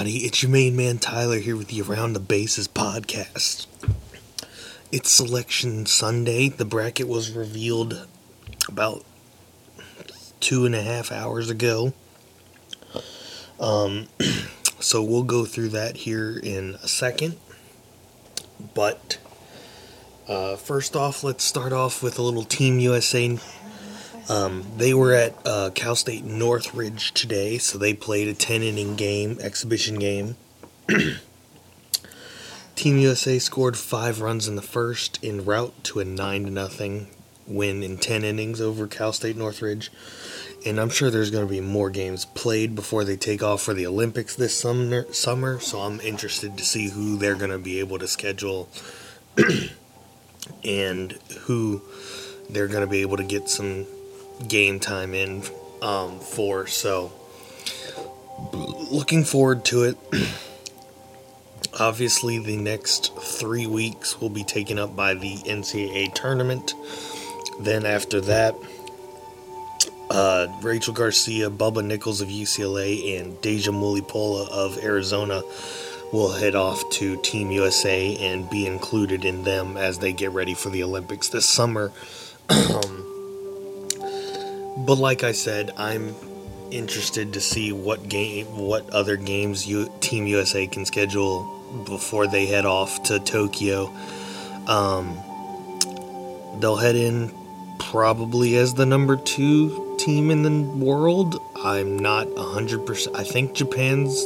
everybody? It's your main man Tyler here with the Around the Bases podcast. It's Selection Sunday. The bracket was revealed about two and a half hours ago. Um, so we'll go through that here in a second. But uh, first off, let's start off with a little Team USA um, they were at uh, Cal State Northridge today, so they played a 10 inning game, exhibition game. Team USA scored five runs in the first en route to a 9 to nothing win in 10 innings over Cal State Northridge. And I'm sure there's going to be more games played before they take off for the Olympics this summer, summer so I'm interested to see who they're going to be able to schedule and who they're going to be able to get some game time in um, for. So, looking forward to it. Obviously, the next three weeks will be taken up by the NCAA tournament. Then, after that, uh, Rachel Garcia, Bubba Nickles of UCLA, and Dejah Mulipola of Arizona will head off to Team USA and be included in them as they get ready for the Olympics this summer. but like I said, I'm interested to see what game, what other games you, Team USA can schedule before they head off to Tokyo. Um, they'll head in probably as the number two team in the world. I'm not 100%. I think Japan's.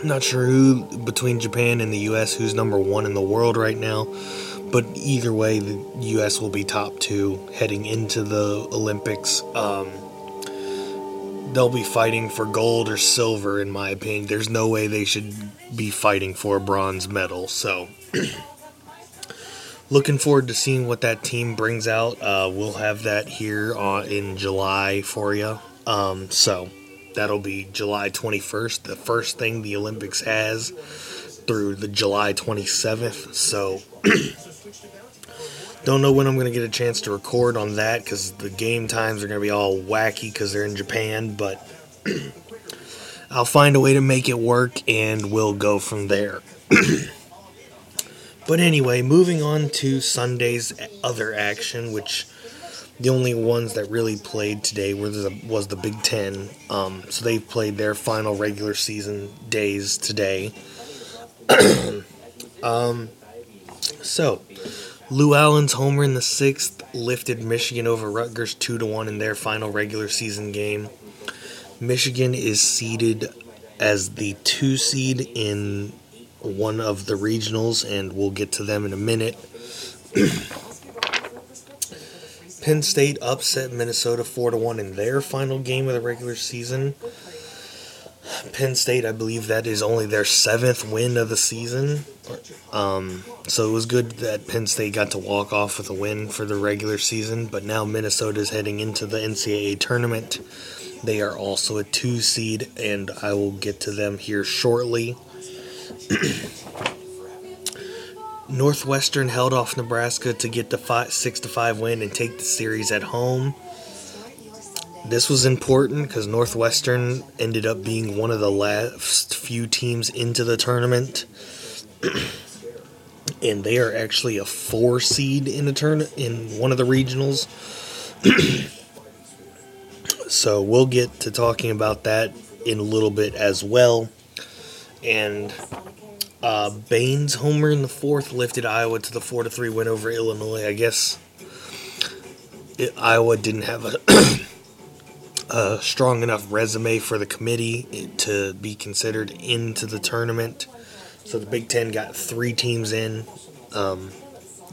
I'm not sure who between Japan and the US who's number one in the world right now. But either way, the U.S. will be top two heading into the Olympics. Um, they'll be fighting for gold or silver, in my opinion. There's no way they should be fighting for a bronze medal. So, looking forward to seeing what that team brings out. Uh, we'll have that here on, in July for you. Um, so, that'll be July 21st, the first thing the Olympics has through the July 27th. So, Don't know when I'm going to get a chance to record on that because the game times are going to be all wacky because they're in Japan, but I'll find a way to make it work and we'll go from there. but anyway, moving on to Sunday's other action, which the only ones that really played today were the, was the Big Ten. Um, so they played their final regular season days today. um, so Lou Allen's homer in the sixth lifted Michigan over Rutgers 2 to 1 in their final regular season game. Michigan is seeded as the two seed in one of the regionals, and we'll get to them in a minute. Penn State upset Minnesota 4 to 1 in their final game of the regular season. Penn State, I believe that is only their seventh win of the season. Um, so it was good that Penn State got to walk off with a win for the regular season, but now Minnesota is heading into the NCAA tournament. They are also a two seed, and I will get to them here shortly. Northwestern held off Nebraska to get the five, six to five win and take the series at home. This was important because Northwestern ended up being one of the last few teams into the tournament. and they are actually a four seed in the turn in one of the regionals. so we'll get to talking about that in a little bit as well. And uh, Baines homer in the fourth lifted Iowa to the four to three win over Illinois. I guess it, Iowa didn't have a, a strong enough resume for the committee to be considered into the tournament. So the Big Ten got three teams in. Um,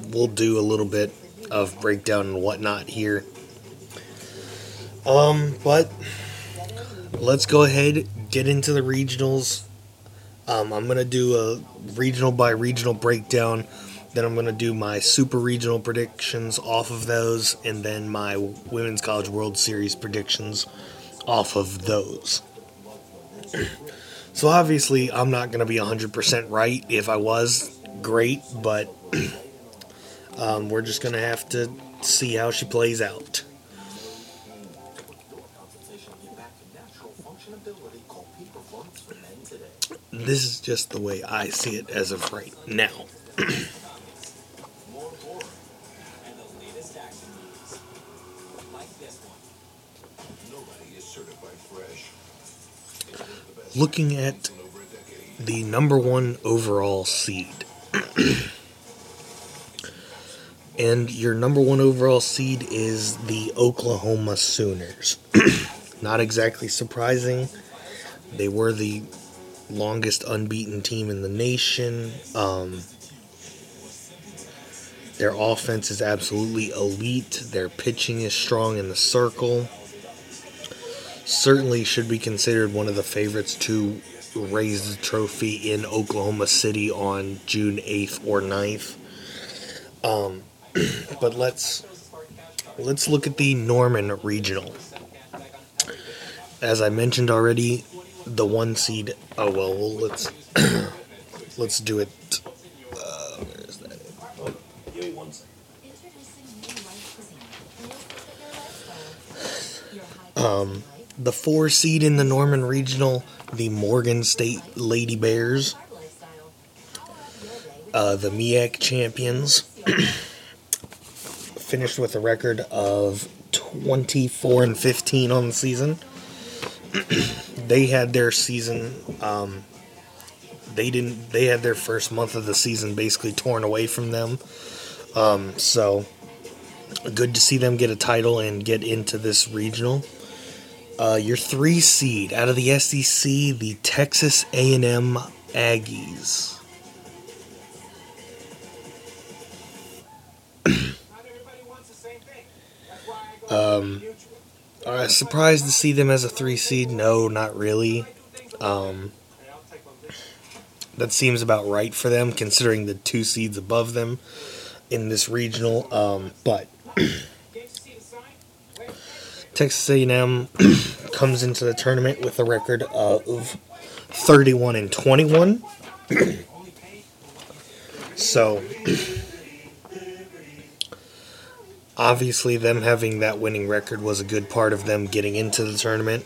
we'll do a little bit of breakdown and whatnot here. Um, but let's go ahead get into the regionals. Um, I'm gonna do a regional by regional breakdown. Then I'm gonna do my super regional predictions off of those, and then my Women's College World Series predictions off of those. So obviously, I'm not going to be 100% right. If I was, great, but um, we're just going to have to see how she plays out. This is just the way I see it as of right now. Looking at the number one overall seed. and your number one overall seed is the Oklahoma Sooners. Not exactly surprising. They were the longest unbeaten team in the nation. Um, their offense is absolutely elite. Their pitching is strong in the circle. Certainly should be considered one of the favorites to raise the trophy in Oklahoma City on June 8th or 9th. Um, but let's let's look at the Norman Regional. As I mentioned already, the one seed. Oh well, well let's let's do it. Uh, where is that? Oh, give me one second. Um, the four seed in the Norman Regional, the Morgan State Lady Bears, uh, the MEAC champions, finished with a record of 24 and 15 on the season. they had their season. Um, they didn't. They had their first month of the season basically torn away from them. Um, so good to see them get a title and get into this regional. Uh, your three seed out of the SEC, the Texas A&M Aggies. um, uh, surprised to see them as a three seed? No, not really. Um, that seems about right for them, considering the two seeds above them in this regional. Um, but Texas A&M comes into the tournament with a record of 31 and 21. so obviously them having that winning record was a good part of them getting into the tournament.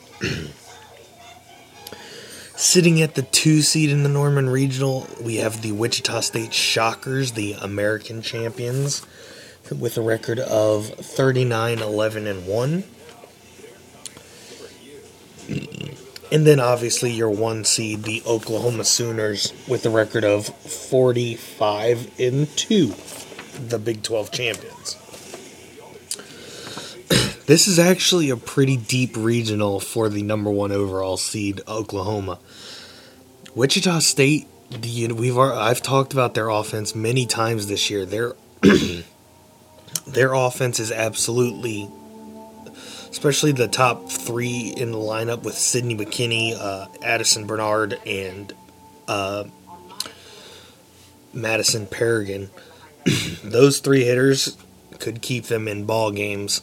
Sitting at the two seed in the Norman Regional, we have the Wichita State Shockers, the American champions, with a record of 39, 11, and 1. And then obviously your one seed, the Oklahoma Sooners, with a record of 45 and 2, the Big 12 champions. This is actually a pretty deep regional for the number one overall seed, Oklahoma. Wichita State, the, we've I've talked about their offense many times this year. Their their offense is absolutely, especially the top three in the lineup with Sydney McKinney, uh, Addison Barnard, and uh, Madison Perrigan. Those three hitters could keep them in ball games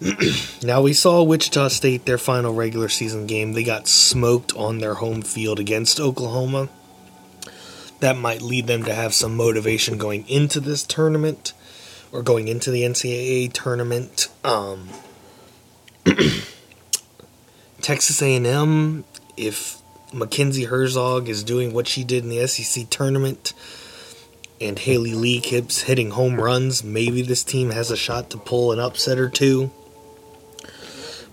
now we saw Wichita State their final regular season game. They got smoked on their home field against Oklahoma. That might lead them to have some motivation going into this tournament or going into the NCAA tournament. Um, Texas A&M, if Makinzy Herzog is doing what she did in the SEC tournament, and Haley Lee keeps hitting home runs, maybe this team has a shot to pull an upset or two.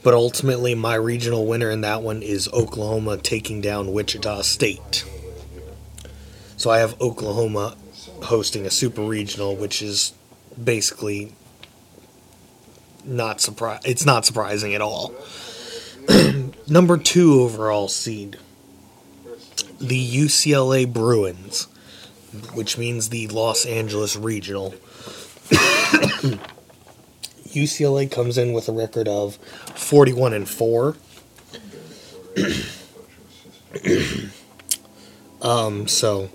But ultimately, my regional winner in that one is Oklahoma taking down Wichita State. So I have Oklahoma hosting a super regional, which is basically not surprise. It's not surprising at all. Number two overall seed, the UCLA Bruins, which means the Los Angeles Regional. UCLA comes in with a record of 41 and 4. um, so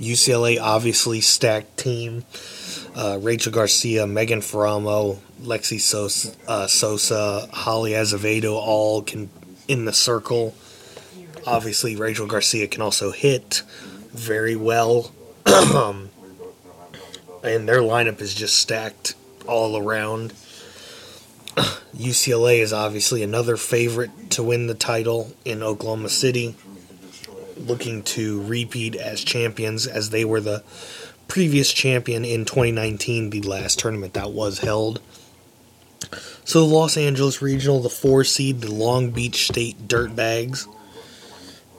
UCLA obviously stacked team. Uh, Rachel Garcia, Megan Faraimo, Lexi Sosa, uh, Sosa, Holly Azevedo, all can in the circle. Obviously, Rachel Garcia can also hit very well, and their lineup is just stacked all around. UCLA is obviously another favorite to win the title in Oklahoma City, looking to repeat as champions as they were the previous champion in 2019, the last tournament that was held. So the Los Angeles Regional, the four seed, the Long Beach State Dirtbags.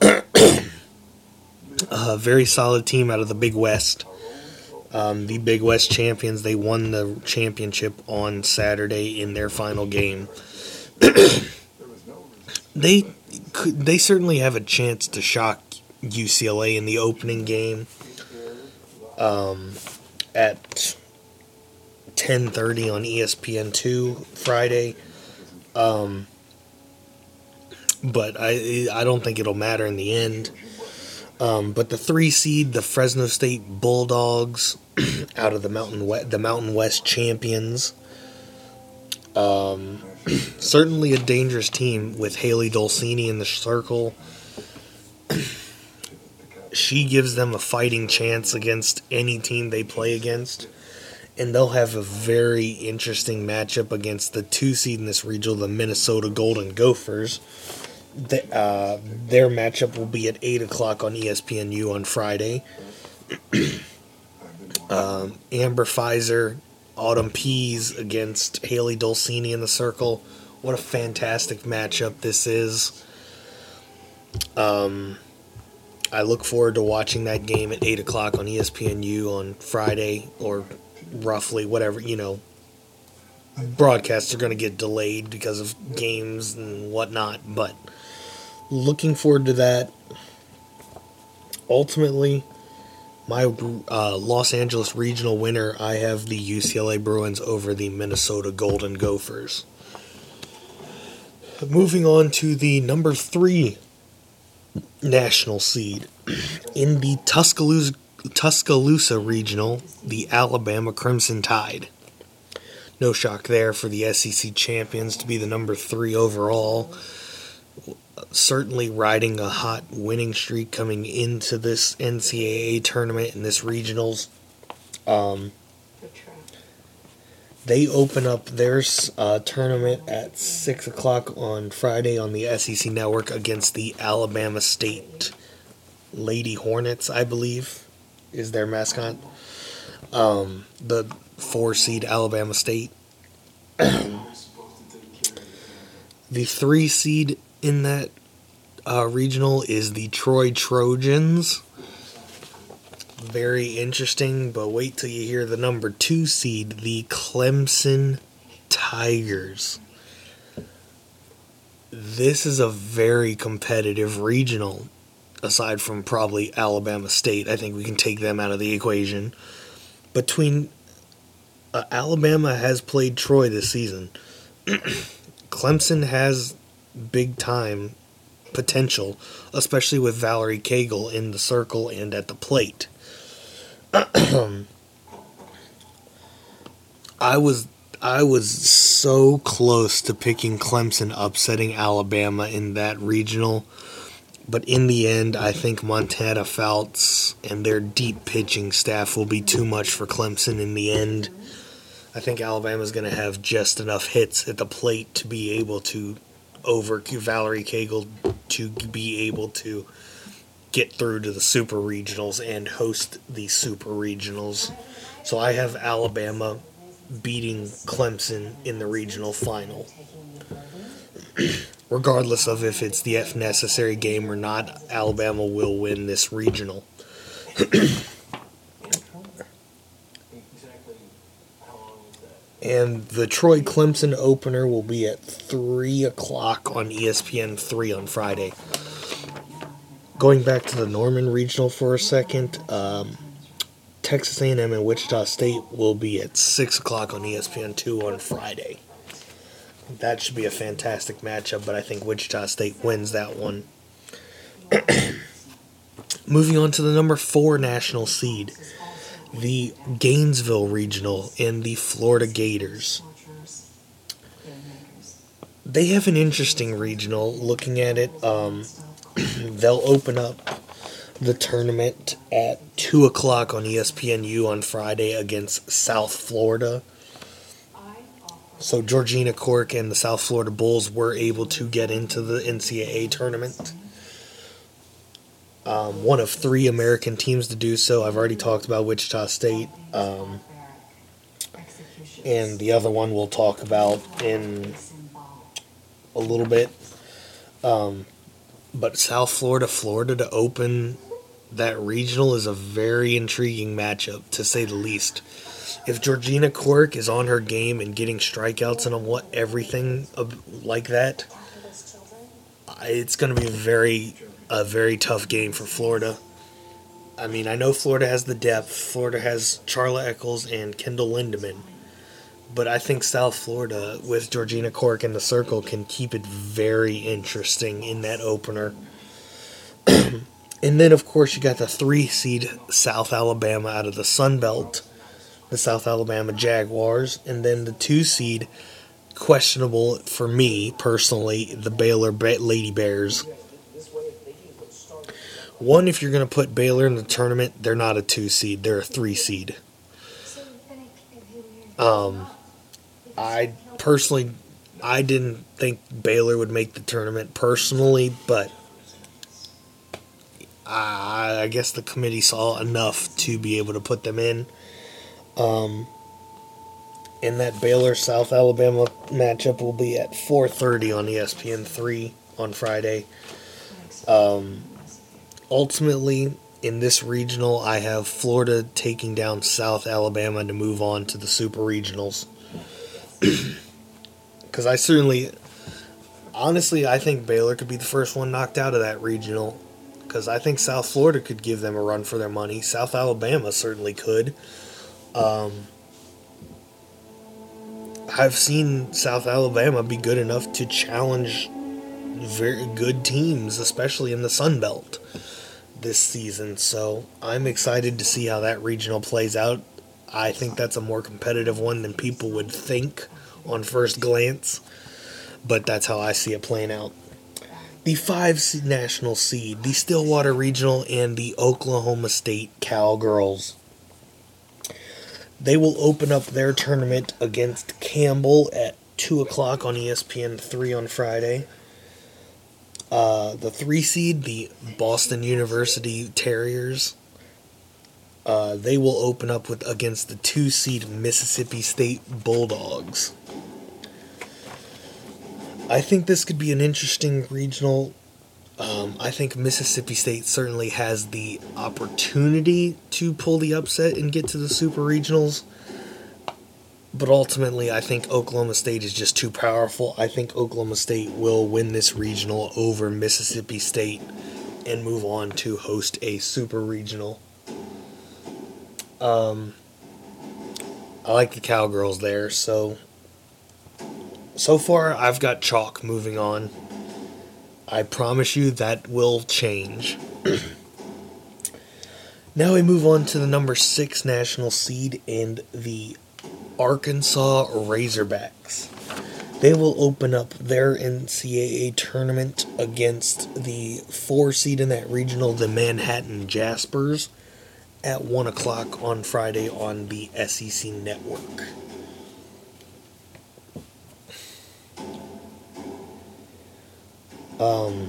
a very solid team out of the Big West. Um, the Big West champions, they won the championship on Saturday in their final game. they they certainly have a chance to shock UCLA in the opening game um, at 10:30 on ESPN2 Friday. Um, but I I don't think it'll matter in the end. Um, but the three seed, the Fresno State Bulldogs, out of the Mountain West, the Mountain West champions. Um, certainly a dangerous team with Hailey Dolcini in the circle. she gives them a fighting chance against any team they play against. And they'll have a very interesting matchup against the two seed in this regional, the Minnesota Golden Gophers the, uh, their matchup will be at 8 o'clock on ESPNU on Friday. um, Amber Fiser, Autumn Pease against Hailey Dolcini in the circle. What a fantastic matchup this is. Um, I look forward to watching that game at 8 o'clock on ESPNU on Friday, or roughly, whatever, you know. Broadcasts are going to get delayed because of games and whatnot, but looking forward to that. Ultimately, my uh, Los Angeles regional winner, I have the UCLA Bruins over the Minnesota Golden Gophers. Moving on to the number three national seed. In the Tuscaloosa, Tuscaloosa regional, the Alabama Crimson Tide. No shock there for the SEC champions to be the number three overall certainly riding a hot winning streak coming into this NCAA tournament and this regionals. Um, they open up their uh, tournament at 6 o'clock on Friday on the SEC network against the Alabama State Lady Hornets, I believe, is their mascot. Um, the four seed Alabama State. the three seed in that uh, regional is the Troy Trojans. Very interesting, but wait till you hear the number two seed, the Clemson Tigers. This is a very competitive regional, aside from probably Alabama State. I think we can take them out of the equation. Between uh, Alabama has played Troy this season. Clemson has big time potential, especially with Valerie Cagle in the circle and at the plate. I was I was so close to picking Clemson upsetting Alabama in that regional, but in the end, I think Montana Fouts and their deep pitching staff will be too much for Clemson in the end. I think Alabama's going to have just enough hits at the plate to be able to over Valerie Cagle to be able to get through to the super regionals and host the super regionals. So I have Alabama beating Clemson in the regional final. Regardless of if it's the F necessary game or not, Alabama will win this regional. And the Troy Clemson opener will be at 3 o'clock on ESPN 3 on Friday. Going back to the Norman Regional for a second, um, Texas A&M and Wichita State will be at 6 o'clock on ESPN 2 on Friday. That should be a fantastic matchup, but I think Wichita State wins that one. Moving on to the number 4 national seed the Gainesville Regional and the Florida Gators. They have an interesting regional. Looking at it, um, they'll open up the tournament at 2 o'clock on ESPNU on Friday against South Florida. So Georgina Corrick and the South Florida Bulls were able to get into the NCAA tournament. Um, one of three American teams to do so. I've already talked about Wichita State. Um, and the other one we'll talk about in a little bit. Um, but South Florida, Florida to open that regional is a very intriguing matchup, to say the least. If Georgina Corrick is on her game and getting strikeouts and what everything like that, it's going to be a very, a very tough game for Florida. I mean, I know Florida has the depth. Florida has Charla Echols and Kendyl Lindaman. But I think South Florida, with Georgina Corrick in the circle, can keep it very interesting in that opener. and then, of course, you got the three seed South Alabama out of the Sun Belt, the South Alabama Jaguars, and then the two seed, questionable for me personally, the Baylor Lady Bears. One, if you're going to put Baylor in the tournament, they're not a two seed; they're a three seed. Um, I personally, I didn't think Baylor would make the tournament personally, but I, I guess the committee saw enough to be able to put them in. Um, and that Baylor South Alabama matchup will be at 4:30 on ESPN three on Friday. Um, ultimately, in this regional, I have Florida taking down South Alabama to move on to the Super Regionals. Because I certainly, honestly, I think Baylor could be the first one knocked out of that regional. Because I think South Florida could give them a run for their money. South Alabama certainly could. Um, I've seen South Alabama be good enough to challenge very good teams, especially in the Sun Belt this season. So I'm excited to see how that regional plays out. I think that's a more competitive one than people would think on first glance, but that's how I see it playing out. The five national seed, the Stillwater Regional, and the Oklahoma State Cowgirls. They will open up their tournament against Campbell at 2 o'clock on ESPN 3 on Friday. Uh, the three seed, the Boston University Terriers, uh, they will open up with against the two seed Mississippi State Bulldogs. I think this could be an interesting regional. Um, I think Mississippi State certainly has the opportunity to pull the upset and get to the super regionals. But ultimately, I think Oklahoma State is just too powerful. I think Oklahoma State will win this regional over Mississippi State and move on to host a super regional. Um, I like the Cowgirls there, so so far I've got chalk moving on. I promise you that will change. now we move on to the number six national seed and the Arkansas Razorbacks. They will open up their NCAA tournament against the four seed in that regional, the Manhattan Jaspers at 1 o'clock on Friday on the SEC network. Um,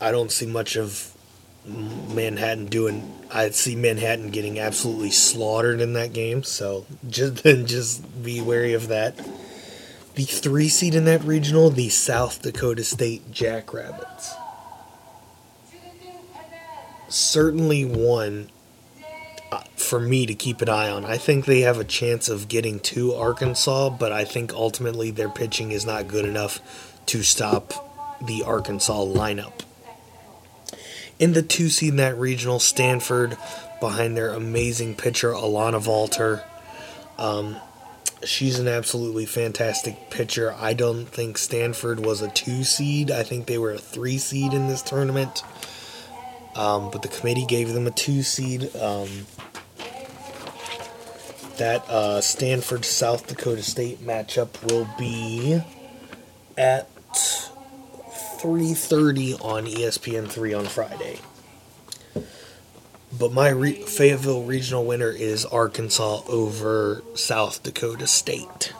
I don't see much of Manhattan doing. I see Manhattan getting absolutely slaughtered in that game, so just just be wary of that. The three seed in that regional, the South Dakota State Jackrabbits. Certainly one for me to keep an eye on. I think they have a chance of getting to Arkansas, but I think ultimately their pitching is not good enough to stop the Arkansas lineup. In the two seed in that regional, Stanford behind their amazing pitcher Alana Vawter. Um, she's an absolutely fantastic pitcher. I don't think Stanford was a two seed. I think they were a three seed in this tournament. Um, but the committee gave them a two seed. Um, that uh, Stanford South Dakota State matchup will be at 3:30 on ESPN3 on Friday. But my re- Fayetteville regional winner is Arkansas over South Dakota State.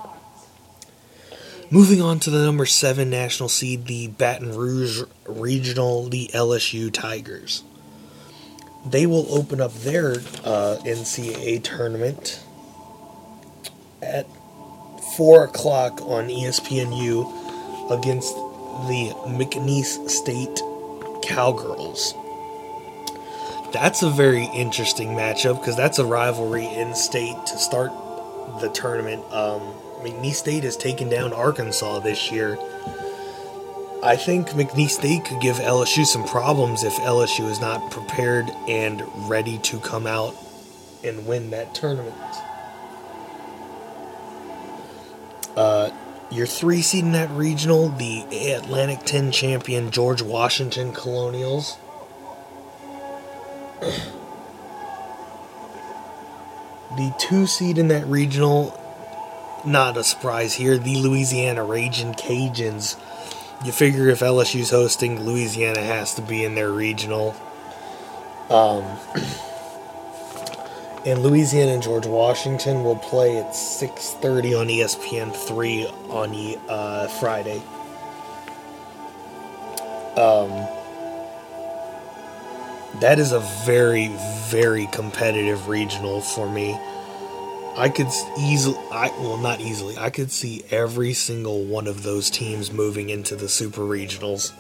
Moving on to the number seven national seed, the Baton Rouge Regional, the LSU Tigers. They will open up their uh, NCAA tournament at 4 o'clock on ESPNU against the McNeese State Cowgirls. That's a very interesting matchup because that's a rivalry in state to start the tournament. Um, McNeese State has taken down Arkansas this year. I think McNeese State could give LSU some problems if LSU is not prepared and ready to come out and win that tournament. Uh, your three seed in that regional, the Atlantic 10 champion George Washington Colonials. the two seed in that regional, not a surprise here, the Louisiana Raging Cajuns. You figure if LSU's hosting, Louisiana has to be in their regional. Um, and Louisiana and George Washington will play at 6:30 on ESPN three on uh, Friday. Um, that is a very, very competitive regional for me. I could easily, I well, not easily. I could see every single one of those teams moving into the super regionals.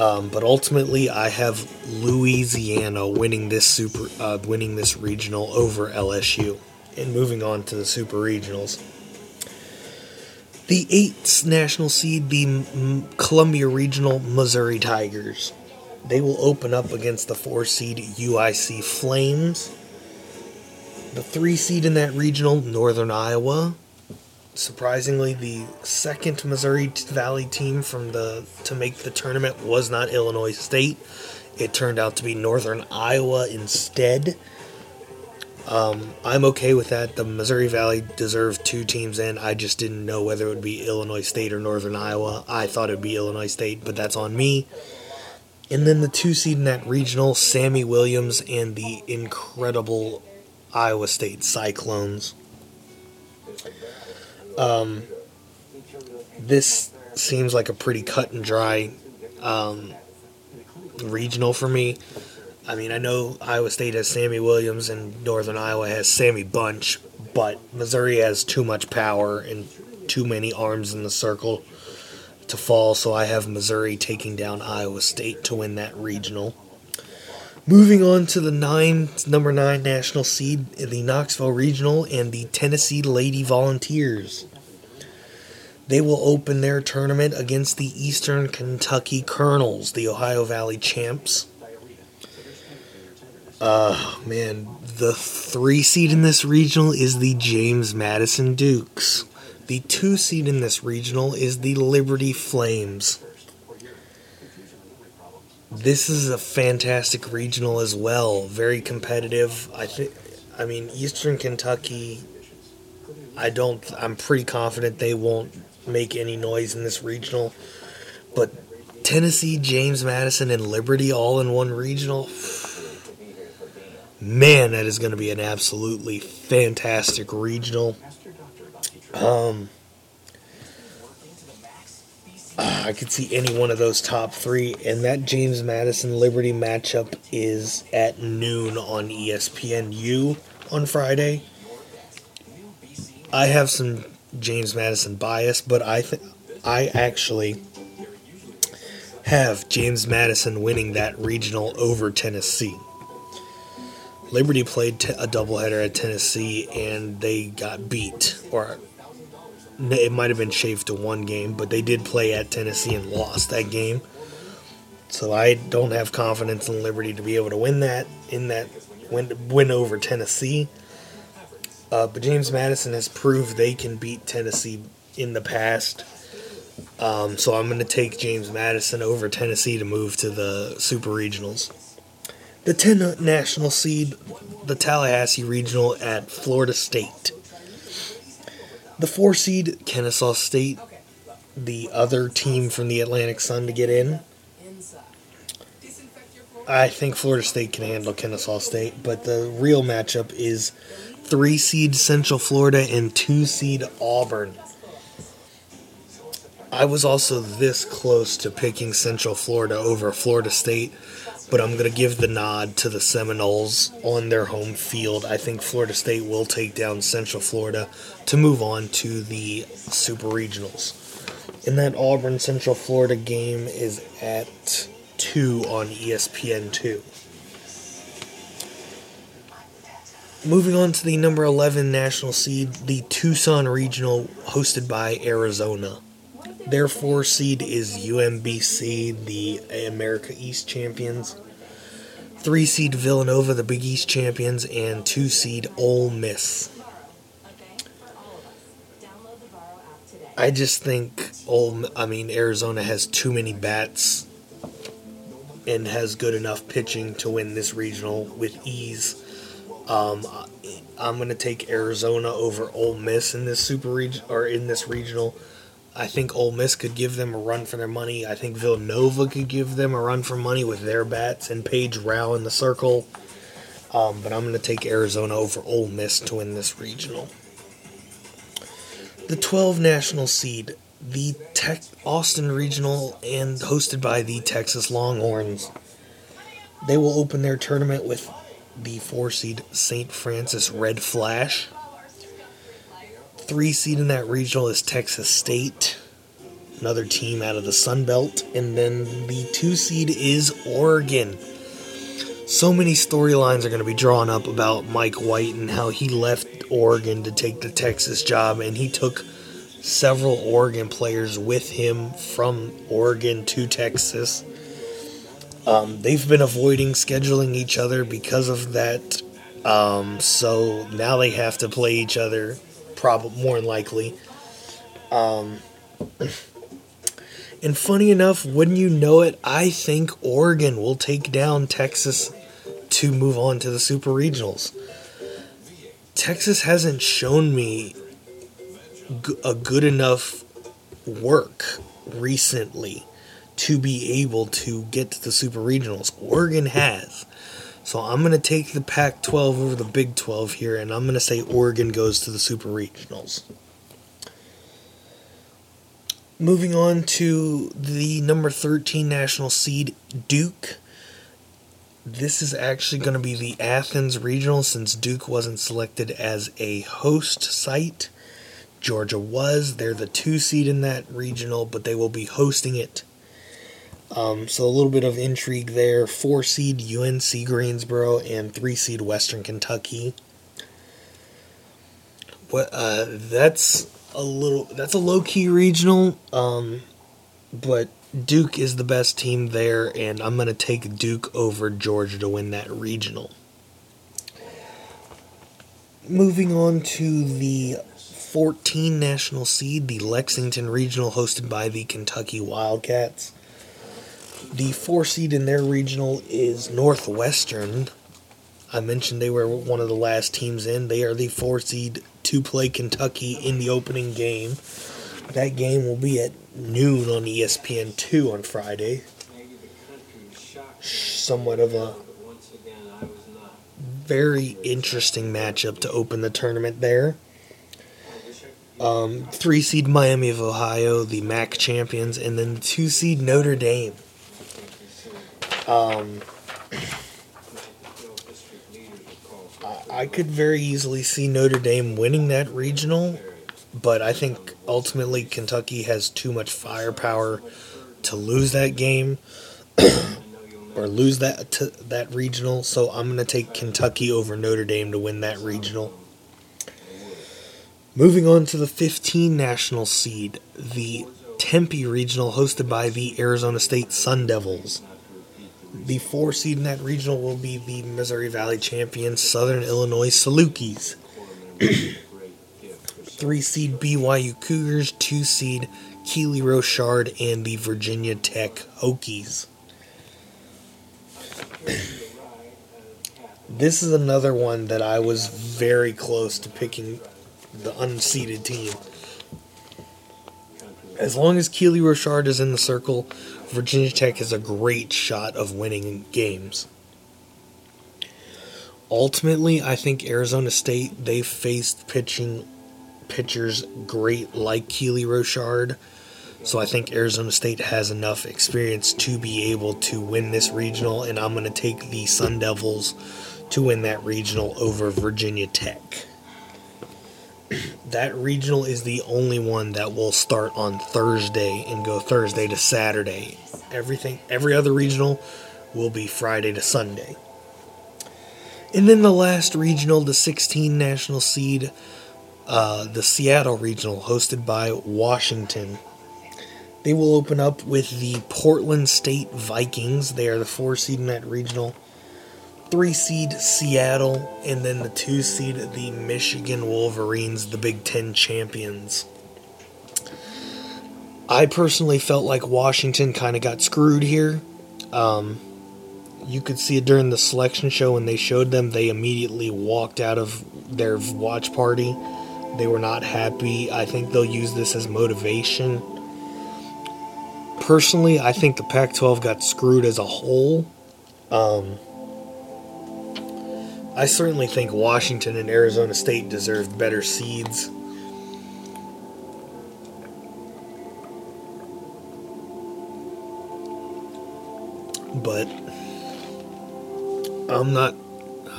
Um, but ultimately, I have Louisiana winning this super, uh, winning this regional over LSU, and moving on to the super regionals. The eighth national seed, the Columbia Regional Missouri Tigers. They will open up against the four seed UIC Flames. The three seed in that regional, Northern Iowa. Surprisingly, the second Missouri Valley team from the to make the tournament was not Illinois State. It turned out to be Northern Iowa instead. Um, I'm okay with that. The Missouri Valley deserved two teams in. I just didn't know whether it would be Illinois State or Northern Iowa. I thought it would be Illinois State, but that's on me. And then the two seed in that regional, Sami Williams and the incredible Iowa State Cyclones. Um, this seems like a pretty cut and dry um, regional for me. I mean, I know Iowa State has Sami Williams and Northern Iowa has Sammy Bunch, but Missouri has too much power and too many arms in the circle to fall, so I have Missouri taking down Iowa State to win that regional. Moving on to the nine number nine national seed in the Knoxville Regional and the Tennessee Lady Volunteers. They will open their tournament against the Eastern Kentucky Colonels, the Ohio Valley champs. Uh man, the three seed in this regional is the James Madison Dukes. The two seed in this regional is the Liberty Flames. This is a fantastic regional as well. Very competitive. I think. I mean, Eastern Kentucky. I don't. I'm pretty confident they won't make any noise in this regional, but Tennessee, James Madison, and Liberty all in one regional. Man, that is going to be an absolutely fantastic regional. Um, I could see any one of those top three, and that James Madison Liberty matchup is at noon on ESPNU on Friday. I have some James Madison bias, but I think I actually have James Madison winning that regional over Tennessee. Liberty played t- a doubleheader at Tennessee and they got beat, or it might have been shaved to one game, but they did play at Tennessee and lost that game. So I don't have confidence in Liberty to be able to win that in that win win over Tennessee. Uh, but James Madison has proved they can beat Tennessee in the past. Um, so I'm going to take James Madison over Tennessee to move to the Super Regionals. The 10 national seed, the Tallahassee Regional at Florida State. The four seed, Kennesaw State, the other team from the Atlantic Sun to get in. I think Florida State can handle Kennesaw State, but the real matchup is three seed Central Florida and two seed Auburn. I was also this close to picking Central Florida over Florida State, but I'm going to give the nod to the Seminoles on their home field. I think Florida State will take down Central Florida to move on to the Super Regionals. And that Auburn Central Florida game is at 2 on ESPN 2. Moving on to the number 11 national seed, the Tucson Regional, hosted by Arizona. Their four seed is UMBC, the America East champions. Three seed Villanova, the Big East champions, and two seed Ole Miss. I just think Ole, I mean Arizona has too many bats and has good enough pitching to win this regional with ease. Um, I'm gonna take Arizona over Ole Miss in this super region or in this regional. I think Ole Miss could give them a run for their money. I think Villanova could give them a run for money with their bats and Paige Rauch in the circle. Um, but I'm going to take Arizona over Ole Miss to win this regional. The 12 national seed, the Tech Austin Regional, and hosted by the Texas Longhorns. They will open their tournament with the four seed St. Francis Red Flash. Three seed in that regional is Texas State, another team out of the Sun Belt, and then the two seed is Oregon. So many storylines are going to be drawn up about Mike White and how he left Oregon to take the Texas job, and he took several Oregon players with him from Oregon to Texas. Um, they've been avoiding scheduling each other because of that. Um, so now they have to play each other, probably more than likely. Um, and funny enough, wouldn't you know it, I think Oregon will take down Texas to move on to the Super Regionals. Texas hasn't shown me a good enough work recently to be able to get to the Super Regionals. Oregon has. So I'm going to take the Pac 12 over the Big 12 here, and I'm going to say Oregon goes to the Super Regionals. Moving on to the number 13 national seed, Duke. This is actually going to be the Athens Regional since Duke wasn't selected as a host site. Georgia was. They're the two seed in that regional, but they will be hosting it. Um, so a little bit of intrigue there. Four seed UNC Greensboro and three seed Western Kentucky. What? Uh, that's a little. That's a low key regional. Um, but Duke is the best team there, and I'm gonna take Duke over Georgia to win that regional. Moving on to the 14 national seed, the Lexington Regional, hosted by the Kentucky Wildcats. The four seed in their regional is Northwestern. I mentioned they were one of the last teams in. They are the four seed to play Kentucky in the opening game. That game will be at noon on ESPN two on Friday. Somewhat of a very interesting matchup to open the tournament there. Um, three seed Miami of Ohio, the MAC champions, and then two seed Notre Dame. Um, I could very easily see Notre Dame winning that regional, but I think ultimately Kentucky has too much firepower to lose that game or lose that that regional. So I'm going to take Kentucky over Notre Dame to win that regional. Moving on to the 15 national seed, the Tempe regional hosted by the Arizona State Sun Devils. The four seed in that regional will be the Missouri Valley champions, Southern Illinois Salukis. Three seed BYU Cougars, two seed Keely Rochard, and the Virginia Tech Hokies. this is another one that I was very close to picking the unseeded team. As long as Keely Rochard is in the circle, Virginia Tech has a great shot of winning games. Ultimately, I think Arizona State they've faced pitching pitchers great like Keely Rochard. So I think Arizona State has enough experience to be able to win this regional, and I'm going to take the Sun Devils to win that regional over Virginia Tech. That regional is the only one that will start on Thursday and go Thursday to Saturday. Everything, every other regional will be Friday to Sunday. And then the last regional, the 16 national seed, uh, the Seattle regional, hosted by Washington. They will open up with the Portland State Vikings. They are the four seed in that regional. Three seed Seattle, and then the two seed the Michigan Wolverines, the Big Ten champions. I personally felt like Washington kind of got screwed here. Um, you could see it during the selection show when they showed them, they immediately walked out of their watch party. They were not happy. I think they'll use this as motivation. Personally, I think the Pac 12 got screwed as a whole. Um, I certainly think Washington and Arizona State deserved better seeds. But I'm not.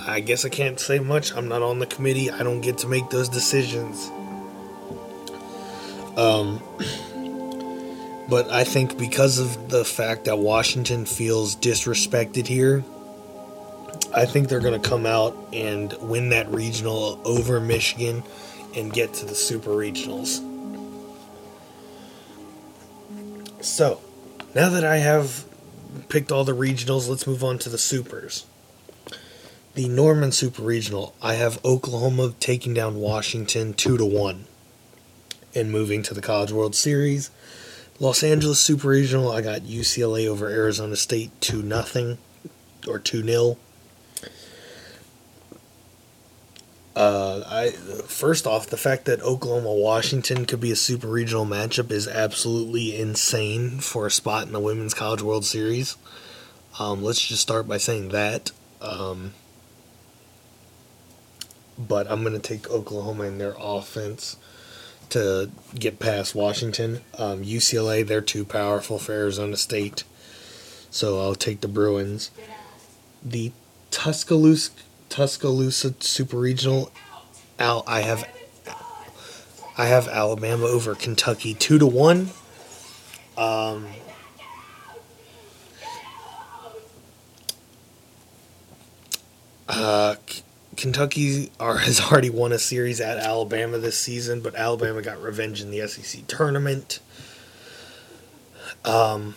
I guess I can't say much. I'm not on the committee. I don't get to make those decisions. Um, but I think because of the fact that Washington feels disrespected here, I think they're going to come out and win that regional over Michigan and get to the super regionals. So, now that I have picked all the regionals, let's move on to the supers the Norman Super Regional, I have Oklahoma taking down Washington 2 to 1 and moving to the College World Series. Los Angeles Super Regional, I got UCLA over Arizona State 2 nothing or 2 0. Uh, I first off, the fact that Oklahoma Washington could be a super regional matchup is absolutely insane for a spot in the Women's College World Series. Um, let's just start by saying that. Um, but I'm going to take Oklahoma in their offense to get past Washington. Um, UCLA, they're too powerful for Arizona State, so I'll take the Bruins. The Tuscaloosa, Tuscaloosa Super Regional, Al, I have I have Alabama over Kentucky two to one. Um, uh, Kentucky are, has already won a series at Alabama this season, but Alabama got revenge in the SEC tournament. Um,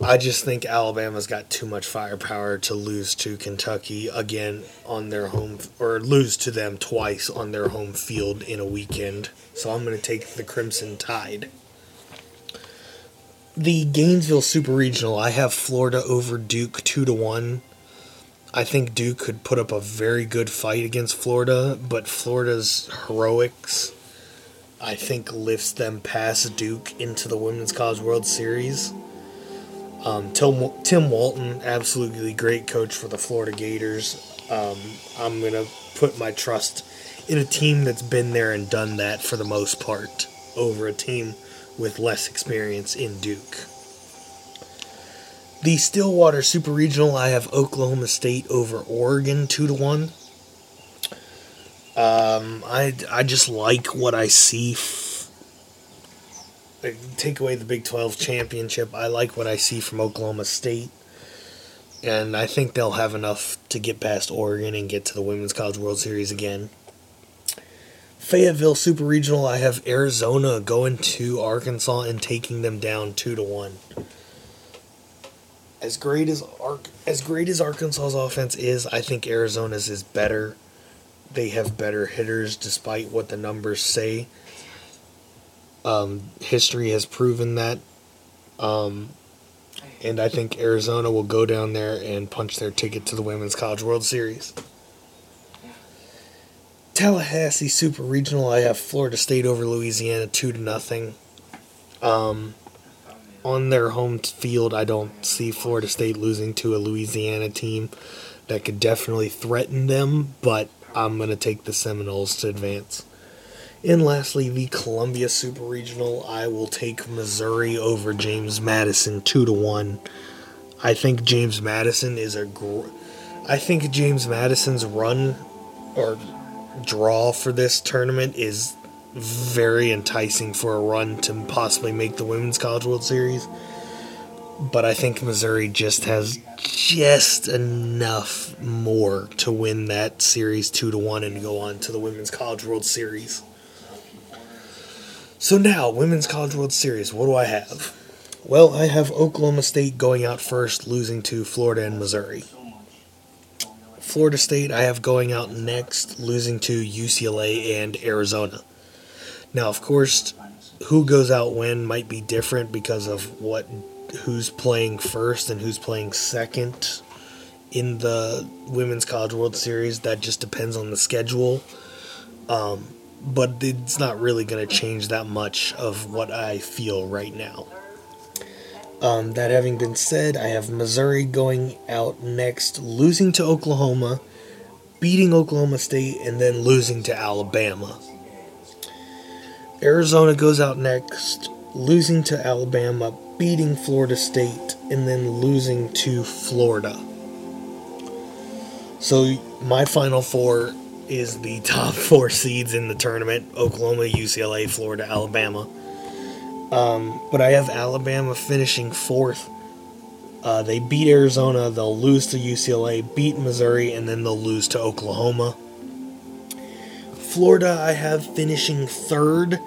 I just think Alabama's got too much firepower to lose to Kentucky again on their home, or lose to them twice on their home field in a weekend. So I'm going to take the Crimson Tide. The Gainesville Super Regional, I have Florida over Duke 2 to 1. I think Duke could put up a very good fight against Florida, but Florida's heroics, I think, lifts them past Duke into the Women's College World Series. Um, Tim, Tim Walton, absolutely great coach for the Florida Gators. Um, I'm going to put my trust in a team that's been there and done that for the most part over a team with less experience in Duke. The Stillwater Super Regional, I have Oklahoma State over Oregon two to one. Um, I I just like what I see. Take away the Big Twelve championship. I like what I see from Oklahoma State, and I think they'll have enough to get past Oregon and get to the Women's College World Series again. Fayetteville Super Regional, I have Arizona going to Arkansas and taking them down two to one as great as Ark as great as Arkansas's offense is, I think Arizona's is better. They have better hitters, despite what the numbers say. Um, history has proven that, um, and I think Arizona will go down there and punch their ticket to the Women's College World Series. Tallahassee Super Regional, I have Florida State over Louisiana two to nothing. Um, on their home field, I don't see Florida State losing to a Louisiana team that could definitely threaten them, but I'm going to take the Seminoles to advance. And lastly, the Columbia Super Regional. I will take Missouri over James Madison two to one. I think James Madison is a. Gr- I think James Madison's run or draw for this tournament is very enticing for a run to possibly make the Women's College World Series. But I think Missouri just has just enough more to win that series two to one and go on to the Women's College World Series. So now, Women's College World Series, what do I have? Well, I have Oklahoma State going out first, losing to Florida and Missouri. Florida State, I have going out next, losing to UCLA and Arizona. Now, of course, who goes out when might be different because of what who's playing first and who's playing second in the Women's College World Series. That just depends on the schedule. Um, but it's not really going to change that much of what I feel right now. Um, that having been said, I have Missouri going out next, losing to Oklahoma, beating Oklahoma State, and then losing to Alabama. Arizona goes out next, losing to Alabama, beating Florida State, and then losing to Florida. So my final four is the top four seeds in the tournament Oklahoma, UCLA, Florida, Alabama. Um, but I have Alabama finishing fourth. Uh, they beat Arizona, they'll lose to UCLA, beat Missouri, and then they'll lose to Oklahoma. Florida, I have finishing third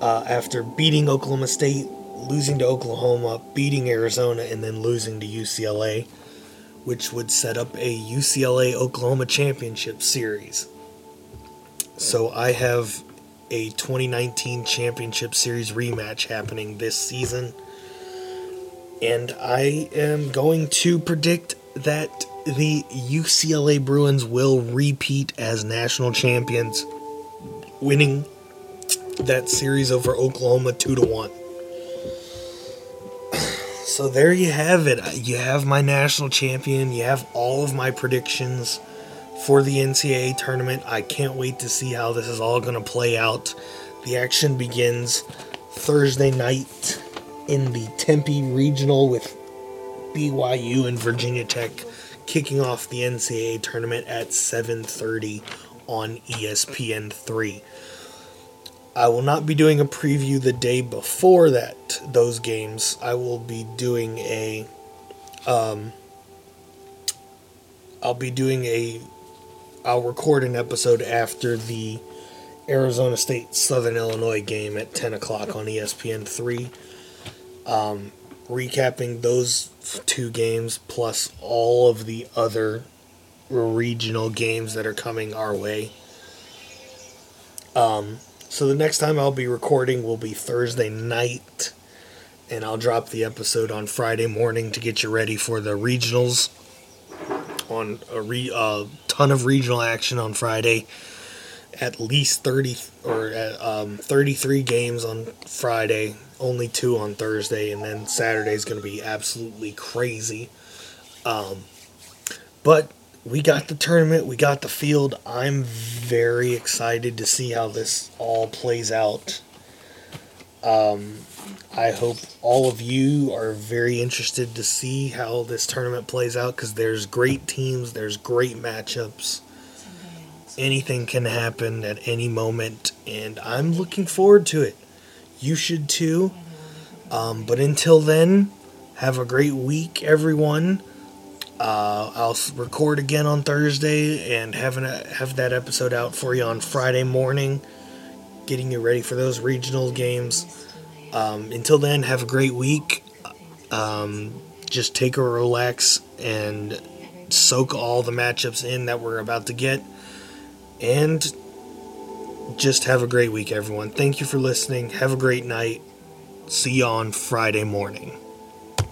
uh, after beating Oklahoma State, losing to Oklahoma, beating Arizona, and then losing to UCLA, which would set up a UCLA Oklahoma championship series. So I have a 2019 championship series rematch happening this season. And I am going to predict that the UCLA Bruins will repeat as national champions, winning that series over Oklahoma 2 to 1. So there you have it. Uh, you have my national champion. You have all of my predictions for the NCAA tournament. I can't wait to see how this is all going to play out. The action begins Thursday night in the Tempe Regional with BYU and Virginia Tech kicking off the NCAA tournament at 7:30 on ESPN3. I will not be doing a preview the day before that those games. I will be doing a um I'll be doing a I'll record an episode after the Arizona State Southern Illinois game at 10 o'clock on ESPN 3. Um, recapping those two games plus all of the other regional games that are coming our way. Um, so the next time I'll be recording will be Thursday night, and I'll drop the episode on Friday morning to get you ready for the regionals. On a re, uh, ton of regional action on Friday, at least thirty or um, thirty-three games on Friday, only two on Thursday, and then Saturday is going to be absolutely crazy. Um, but we got the tournament, we got the field. I'm very excited to see how this all plays out. Um, I hope all of you are very interested to see how this tournament plays out because there's great teams, there's great matchups. Anything can happen at any moment, and I'm looking forward to it. You should too. Um, but until then, have a great week, everyone. Uh, I'll record again on Thursday and having a, have that episode out for you on Friday morning, getting you ready for those regional games. Um, until then, have a great week. Um, just take a relax and soak all the matchups in that we're about to get. And just have a great week, everyone. Thank you for listening. Have a great night. See you on Friday morning.